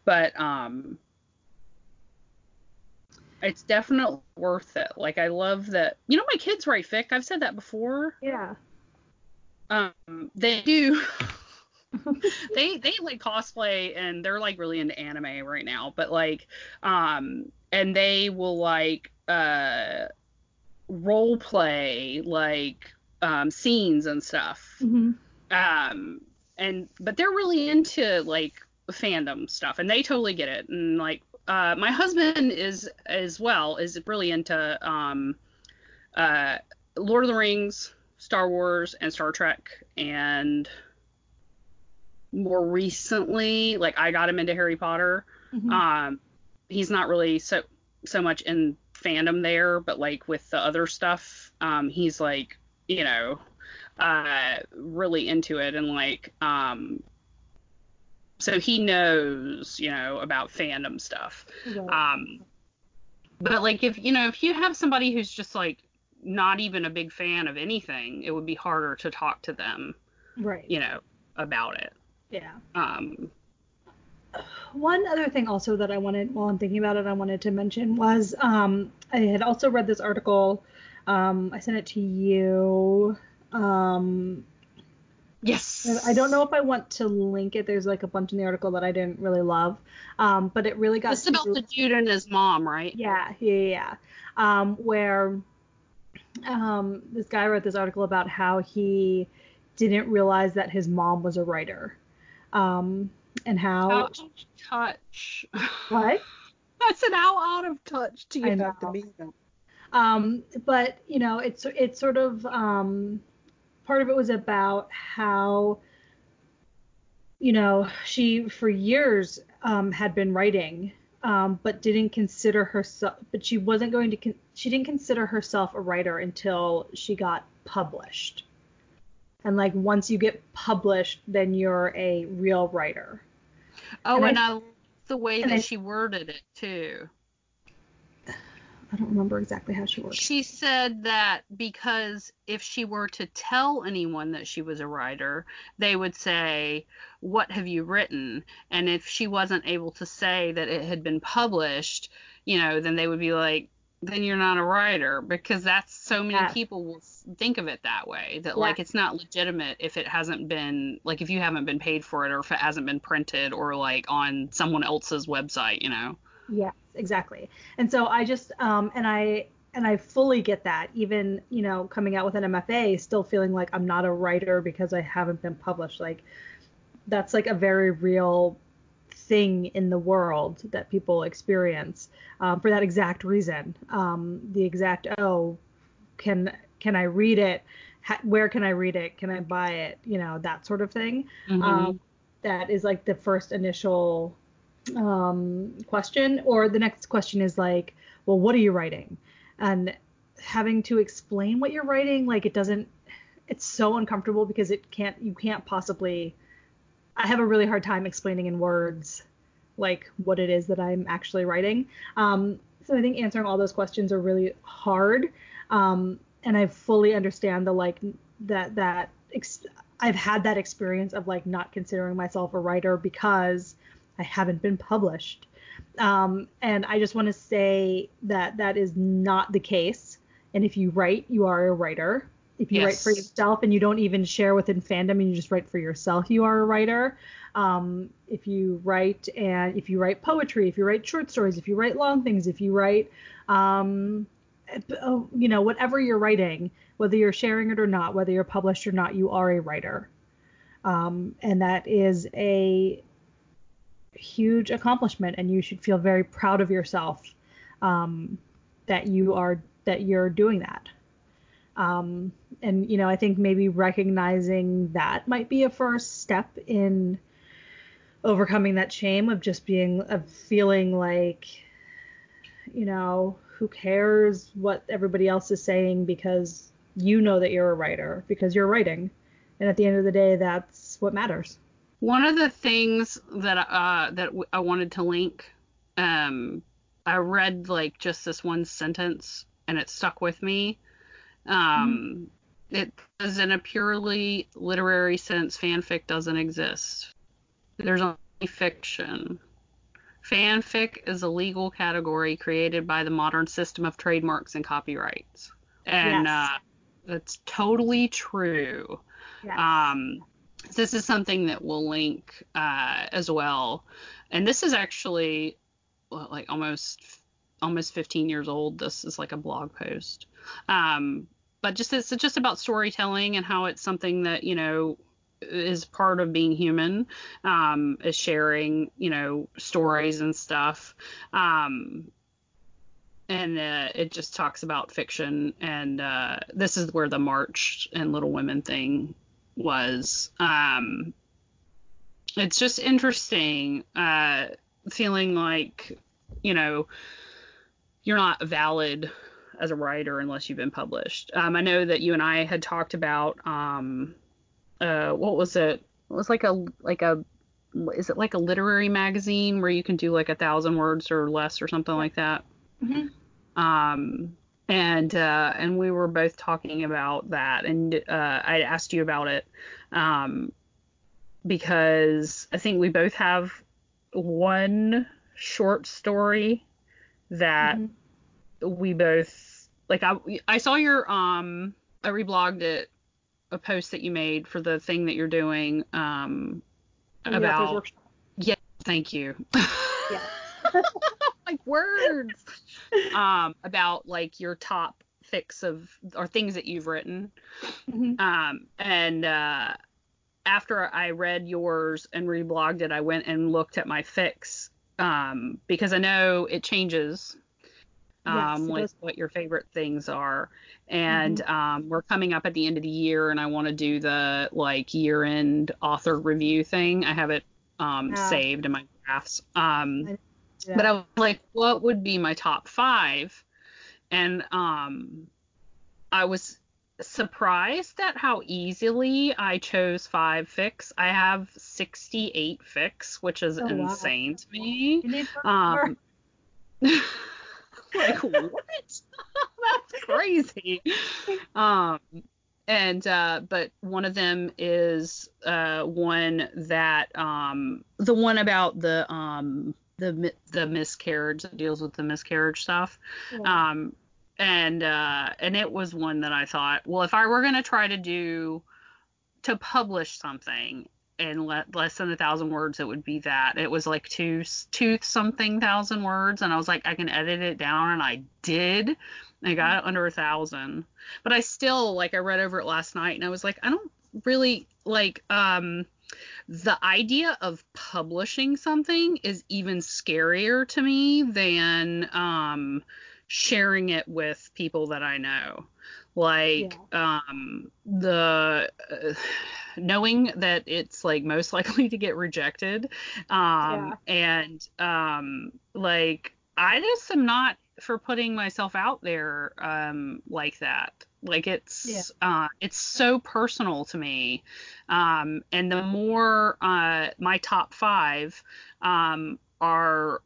but um, it's definitely worth it. Like I love that. You know, my kids write fic. I've said that before. Yeah. Um, they do. they they like cosplay and they're like really into anime right now, but like um and they will like uh role play like um scenes and stuff. Mm-hmm. Um and but they're really into like fandom stuff and they totally get it and like uh my husband is as well is really into um uh Lord of the Rings, Star Wars and Star Trek and more recently, like I got him into Harry Potter. Mm-hmm. Um, he's not really so so much in fandom there, but like with the other stuff, um, he's like, you know, uh, really into it and like, um, so he knows, you know, about fandom stuff. Um, but like if you know if you have somebody who's just like not even a big fan of anything, it would be harder to talk to them, right? You know, about it. Yeah. Um, one other thing also that I wanted, while I'm thinking about it, I wanted to mention was um, I had also read this article. Um, I sent it to you. Um, yes. I don't know if I want to link it. There's like a bunch in the article that I didn't really love, um, but it really got. It's about the dude and his mom, right? Yeah, yeah, yeah. Um, where um, this guy wrote this article about how he didn't realize that his mom was a writer. Um, and how out of touch. What? I said how out of touch do you I have to know. be? Um, but you know, it's it's sort of um, part of it was about how you know she for years um, had been writing, um, but didn't consider herself. But she wasn't going to. Con- she didn't consider herself a writer until she got published. And like once you get published, then you're a real writer. Oh, And and, I- I, the way that I- she worded it too. I don't remember exactly how she worked. She said that because if she were to tell anyone that she was a writer, they would say, What have you written? And if she wasn't able to say that it had been published, you know, then they would be like, Then you're not a writer because that's so many Yeah. people will think of it that way that Yeah. like it's not legitimate if it hasn't been like if you haven't been paid for it or if it hasn't been printed or like on someone else's website, you know. Yes, exactly. And so I just um and I and I fully get that. Even you know coming out with an MFA, still feeling like I'm not a writer because I haven't been published. Like that's like a very real thing in the world that people experience um, for that exact reason. Um, the exact oh, can can I read it? Ha- where can I read it? Can I buy it? You know that sort of thing. Mhm. Um, that is like the first initial um, question. Or the next question is like, well, what are you writing? And having to explain what you're writing, like it doesn't, it's so uncomfortable because it can't, you can't possibly. I have a really hard time explaining in words like what it is that I'm actually writing. Um, so I think answering all those questions are really hard. Um, and I fully understand the like that that ex- I've had that experience of like not considering myself a writer because I haven't been published. Um, and I just want to say that that is not the case. And if you write, you are a writer. If you write for yourself and you don't even share within fandom and you just write for yourself, you are a writer. Um, if you write and if you write poetry, if you write short stories, if you write long things, if you write, um, oh, you know, whatever you're writing, whether you're sharing it or not, whether you're published or not, you are a writer. Um, and that is a huge accomplishment, and you should feel very proud of yourself um, that you are that you're doing that. Um, and you know, I think maybe recognizing that might be a first step in overcoming that shame of just being of feeling like you know who cares what everybody else is saying because you know that you're a writer because you're writing and at the end of the day that's what matters One of the things that uh that w- I wanted to link, um, I read like just this one sentence and it stuck with me. Um, it says in a purely literary sense, fanfic doesn't exist. There's only fiction. Fanfic is a legal category created by the modern system of trademarks and copyrights, and Yes. uh, that's totally true. yes. Um, this is something that we'll link uh, as well, and this is actually well, like almost almost 15 years old. This is like a blog post, um, but just it's just about storytelling and how it's something that you know is part of being human, um, is sharing you know stories and stuff. Um, and uh, it just talks about fiction, and uh, this is where the March and Little Women thing was. Um, it's just interesting, uh, feeling like, you know, you're not valid as a writer unless you've been published. Um, I know that you and I had talked about, um, uh, what was it? It was like a like a is it like a literary magazine where you can do like a thousand words or less or something like that? Mhm. Um, and uh, and we were both talking about that, and uh, I asked you about it um, because I think we both have one short story that mm-hmm. we both like I I saw your um I reblogged it a post that you made for the thing that you're doing um about yeah thank you. Yeah. Like words. Um about like your top fics of or things that you've written. Mm-hmm. um and uh after I read yours and reblogged it, I went and looked at my fics um, because I know it changes um, yes, like what your favorite things are. And mm-hmm. um, we're coming up at the end of the year, and I want to do the like year end author review thing. I have it um, yeah. saved in my drafts. Um, yeah. But I was like, what would be my top five? And um, I was surprised at how easily I chose five fics. I have 68 fics, which is oh, insane wow. to me. Um, like what? That's crazy. Um, and uh, but one of them is uh, one that um, the one about the um, the the miscarriage that deals with the miscarriage stuff. Yeah. Um, and uh, and it was one that I thought, well, if I were gonna try to do to publish something in le- less than a thousand words, it would be that. It was like two two something thousand words, and I was like, I can edit it down, and I did. I got it under a thousand, but I still like I read over it last night, and I was like, I don't really like um the idea of publishing something is even scarier to me than um sharing it with people that I know. Like yeah. um the uh, knowing that it's like most likely to get rejected um yeah. and um like I just am not for putting myself out there um like that. Like it's yeah. uh it's so personal to me. Um and the more uh my top 5 um are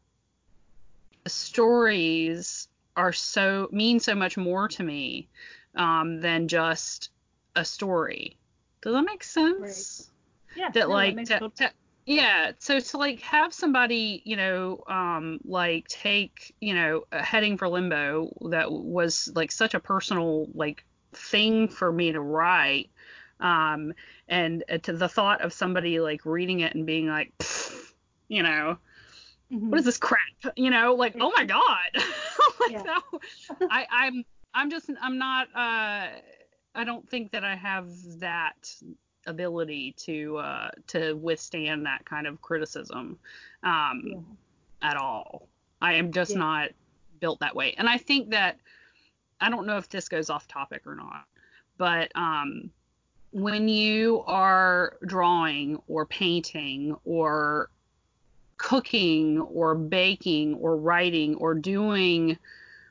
stories are so mean so much more to me um, than just a story. Does that make sense? Right. Yeah. That no, like that to, to, yeah, so to like have somebody, you know, um, like take, you know, a heading for limbo that was like such a personal like thing for me to write, um, and uh, to the thought of somebody like reading it and being like, you know, mm-hmm. what is this crap? You know, like oh my god, like no, I, I'm I'm just I'm not uh I don't think that I have that ability to uh to withstand that kind of criticism um at all. I am just not built that way. And I think that I don't know if this goes off topic or not, but um when you are drawing or painting or cooking or baking or writing or doing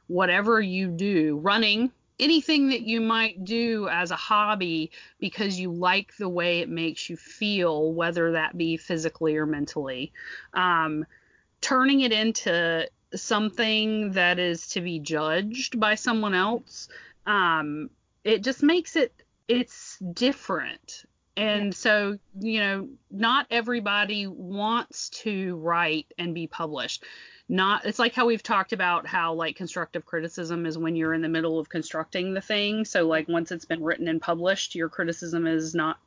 whatever you do, running, anything that you might do as a hobby because you like the way it makes you feel, whether that be physically or mentally. Um, turning it into something that is to be judged by someone else, um, it just makes it it's different and so, you know, not everybody wants to write and be published. Not it's like how we've talked about how like constructive criticism is when you're in the middle of constructing the thing. So like once it's been written and published, your criticism is not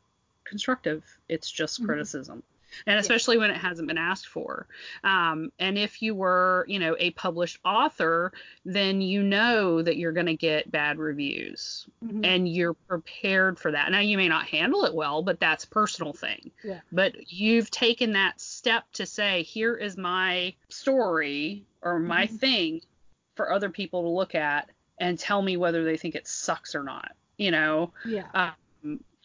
constructive. It's just mm-hmm. criticism and especially yeah. when it hasn't been asked for. Um, and if you were, you know, a published author, then you know that you're going to get bad reviews, mm-hmm. and you're prepared for that. Now you may not handle it well, but that's a personal thing. Yeah. But you've taken that step to say, here is my story or my mm-hmm. thing for other people to look at and tell me whether they think it sucks or not. You know. Yeah. Um,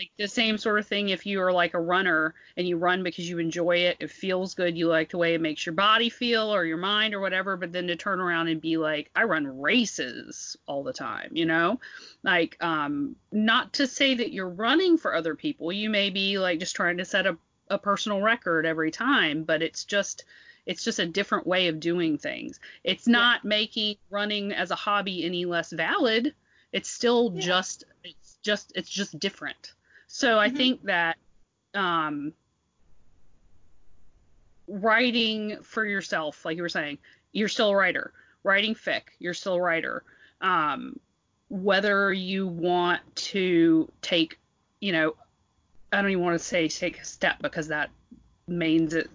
like the same sort of thing if you are like a runner and you run because you enjoy it, it feels good, you like the way it makes your body feel or your mind or whatever, but then to turn around and be like, I run races all the time, you know? Like, um, not to say that you're running for other people. You may be like just trying to set a, a personal record every time, but it's just it's just a different way of doing things. It's not yeah. making running as a hobby any less valid. It's still yeah. just it's just it's just different. So I mm-hmm. think that um, writing for yourself, like you were saying, you're still a writer. Writing fic, you're still a writer. Um, whether you want to take, you know, I don't even want to say take a step because that means it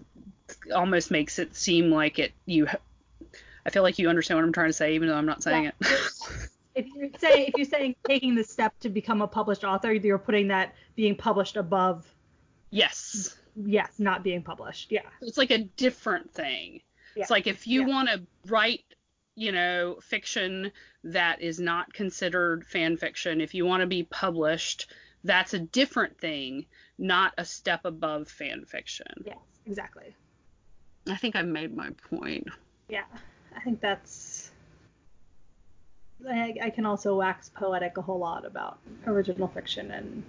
almost makes it seem like it you I feel like you understand what I'm trying to say even though I'm not saying yeah. it. if you're saying if you're saying taking the step to become a published author, you're putting that being published above Yes. Yes, not being published. Yeah. It's like a different thing. Yeah. It's like if you yeah. want to write, you know, fiction that is not considered fan fiction, if you want to be published, that's a different thing, not a step above fan fiction. Yes, exactly. I think I've made my point. Yeah, I think that's. I, I can also wax poetic a whole lot about original fiction and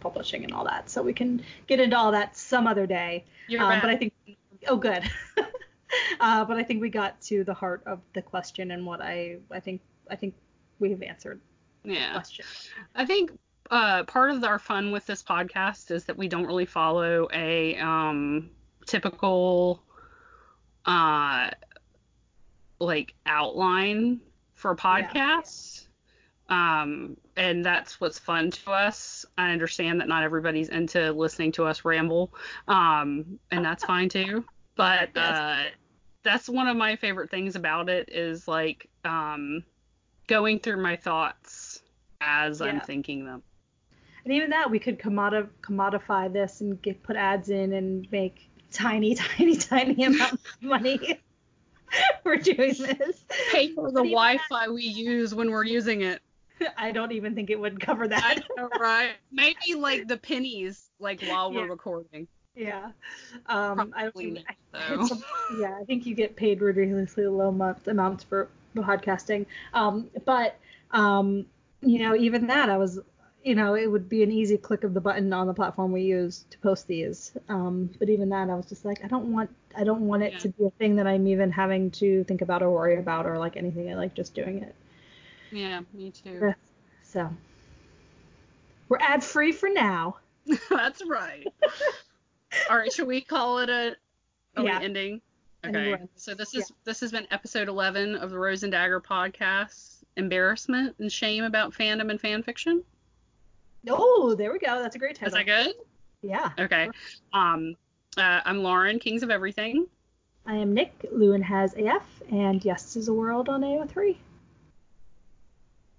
publishing and all that, so we can get into all that some other day. You're um, But I think. Oh, good. uh, but I think we got to the heart of the question and what I I think I think we've answered. Yeah. question. I think uh, part of our fun with this podcast is that we don't really follow a um, typical uh, like outline for podcasts. Yeah. Um, and that's what's fun to us. I understand that not everybody's into listening to us ramble, um, and that's fine too. But uh, that's one of my favorite things about it is like um, going through my thoughts as yeah. I'm thinking them. And even that, we could commodi- commodify this and get put ads in and make tiny, tiny, tiny amount of money for doing this. Pay for the Wi-Fi we use when we're using it. I don't even think it would cover that. Know, right? Maybe like the pennies, like while we're recording. Yeah. Um, I don't think, I, yeah, I think you get paid ridiculously low month amounts for podcasting. Um, but um, you know, even that, I was you know, it would be an easy click of the button on the platform we use to post these. Um, but even that, I was just like, I don't want, I don't want it yeah. to be a thing that I'm even having to think about or worry about or like anything. I like just doing it. Yeah, me too. So we're ad free for now. That's right. All right, should we call it a, a yeah. ending? Okay. So this is yeah. this has been episode 11 of the Rose and Dagger podcast. Embarrassment and shame about fandom and fan fiction. Oh, there we go. That's a great title. Is that good? Yeah. Okay. Um, uh, I'm Lauren, Kings of Everything. I am Nick. Lewin has AF, and Yes is a World on AO3.